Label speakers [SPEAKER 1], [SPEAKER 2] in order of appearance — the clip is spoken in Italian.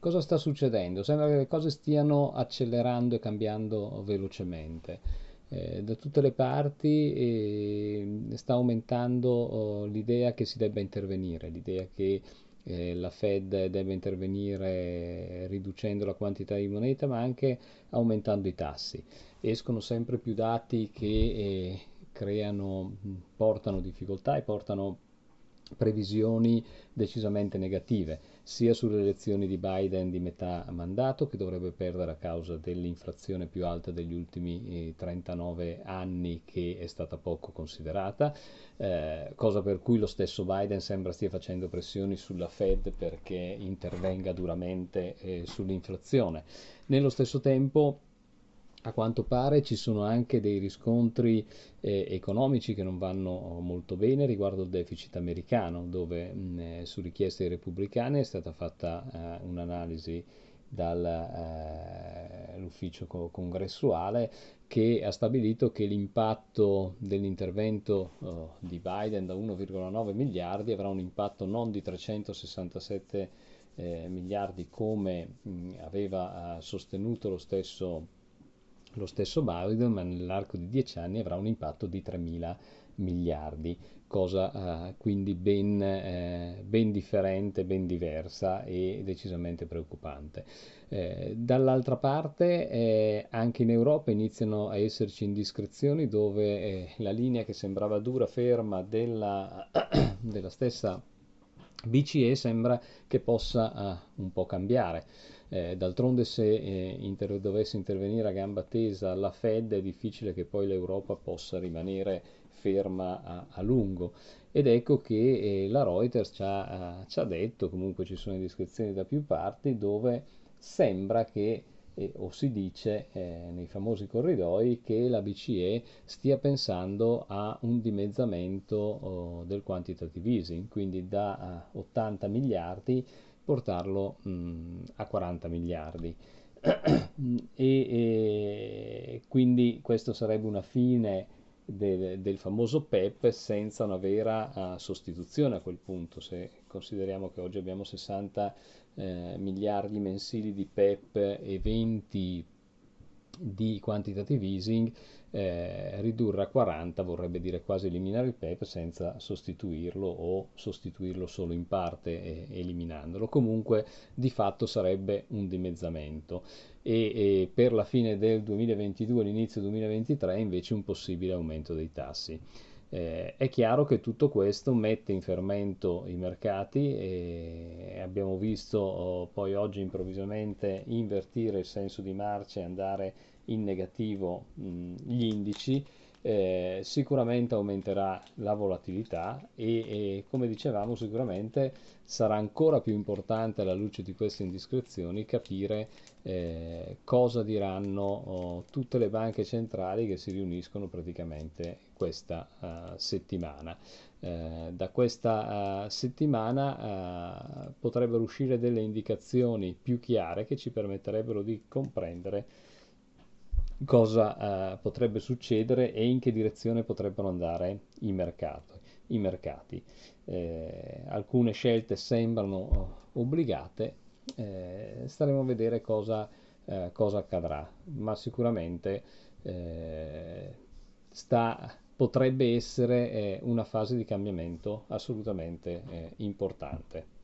[SPEAKER 1] cosa sta succedendo? Sembra che le cose stiano accelerando e cambiando velocemente. Eh, da tutte le parti eh, sta aumentando oh, l'idea che si debba intervenire, l'idea che eh, la Fed debba intervenire riducendo la quantità di moneta, ma anche aumentando i tassi. Escono sempre più dati che eh, creano, portano difficoltà e portano previsioni decisamente negative, sia sulle elezioni di Biden di metà mandato, che dovrebbe perdere a causa dell'inflazione più alta degli ultimi 39 eh, anni, che è stata poco considerata, eh, cosa per cui lo stesso Biden sembra stia facendo pressioni sulla Fed perché intervenga duramente eh, sull'inflazione. Nello stesso tempo a quanto pare ci sono anche dei riscontri eh, economici che non vanno molto bene riguardo il deficit americano, dove mh, eh, su richiesta dei repubblicani è stata fatta eh, un'analisi dall'ufficio eh, congressuale che ha stabilito che l'impatto dell'intervento oh, di Biden da 1,9 miliardi avrà un impatto non di 367 eh, miliardi come mh, aveva eh, sostenuto lo stesso lo stesso Biden, ma nell'arco di dieci anni avrà un impatto di 3.000 miliardi, cosa eh, quindi ben, eh, ben, differente, ben diversa e decisamente preoccupante. Eh, dall'altra parte eh, anche in Europa iniziano a esserci indiscrezioni dove eh, la linea che sembrava dura, ferma della, della stessa BCE sembra che possa uh, un po' cambiare. Eh, d'altronde se eh, inter- dovesse intervenire a gamba tesa la Fed è difficile che poi l'Europa possa rimanere ferma a, a lungo. Ed ecco che eh, la Reuters ci ha, ci ha, detto, comunque ci sono indiscrezioni da più parti, dove sembra che, o si dice eh, nei famosi corridoi, che la BCE stia pensando a un dimezzamento oh, del quantitative easing, quindi da 80 miliardi portarlo mh, a 40 miliardi. e, e, quindi questo sarebbe una fine del, del famoso PEP senza una vera uh, sostituzione a quel punto, se consideriamo che oggi abbiamo 60 eh, miliardi mensili di PEP e 20 di quantitative easing, eh, ridurre a 40 vorrebbe dire quasi eliminare il PEP senza sostituirlo o sostituirlo solo in parte e, eliminandolo. Comunque di fatto sarebbe un dimezzamento e, e per la fine del 2022 l'inizio 2023 invece un possibile aumento dei tassi. Eh, è chiaro che tutto questo mette in fermento i mercati e abbiamo visto oh, poi oggi improvvisamente invertire il senso di marcia e andare in negativo mh, gli indici, eh, sicuramente aumenterà la volatilità e, e, come dicevamo sicuramente sarà ancora più importante alla luce di queste indiscrezioni capire eh, cosa diranno oh, tutte le banche centrali che si riuniscono praticamente questa uh, settimana. Eh, da questa uh, settimana uh, potrebbero uscire delle indicazioni più chiare che ci permetterebbero di comprendere cosa uh, potrebbe succedere e in che direzione potrebbero andare i mercati. I mercati. Alcune scelte sembrano obbligate, staremo a vedere cosa, cosa accadrà, ma sicuramente eh, sta, potrebbe essere eh, una fase di cambiamento assolutamente importante.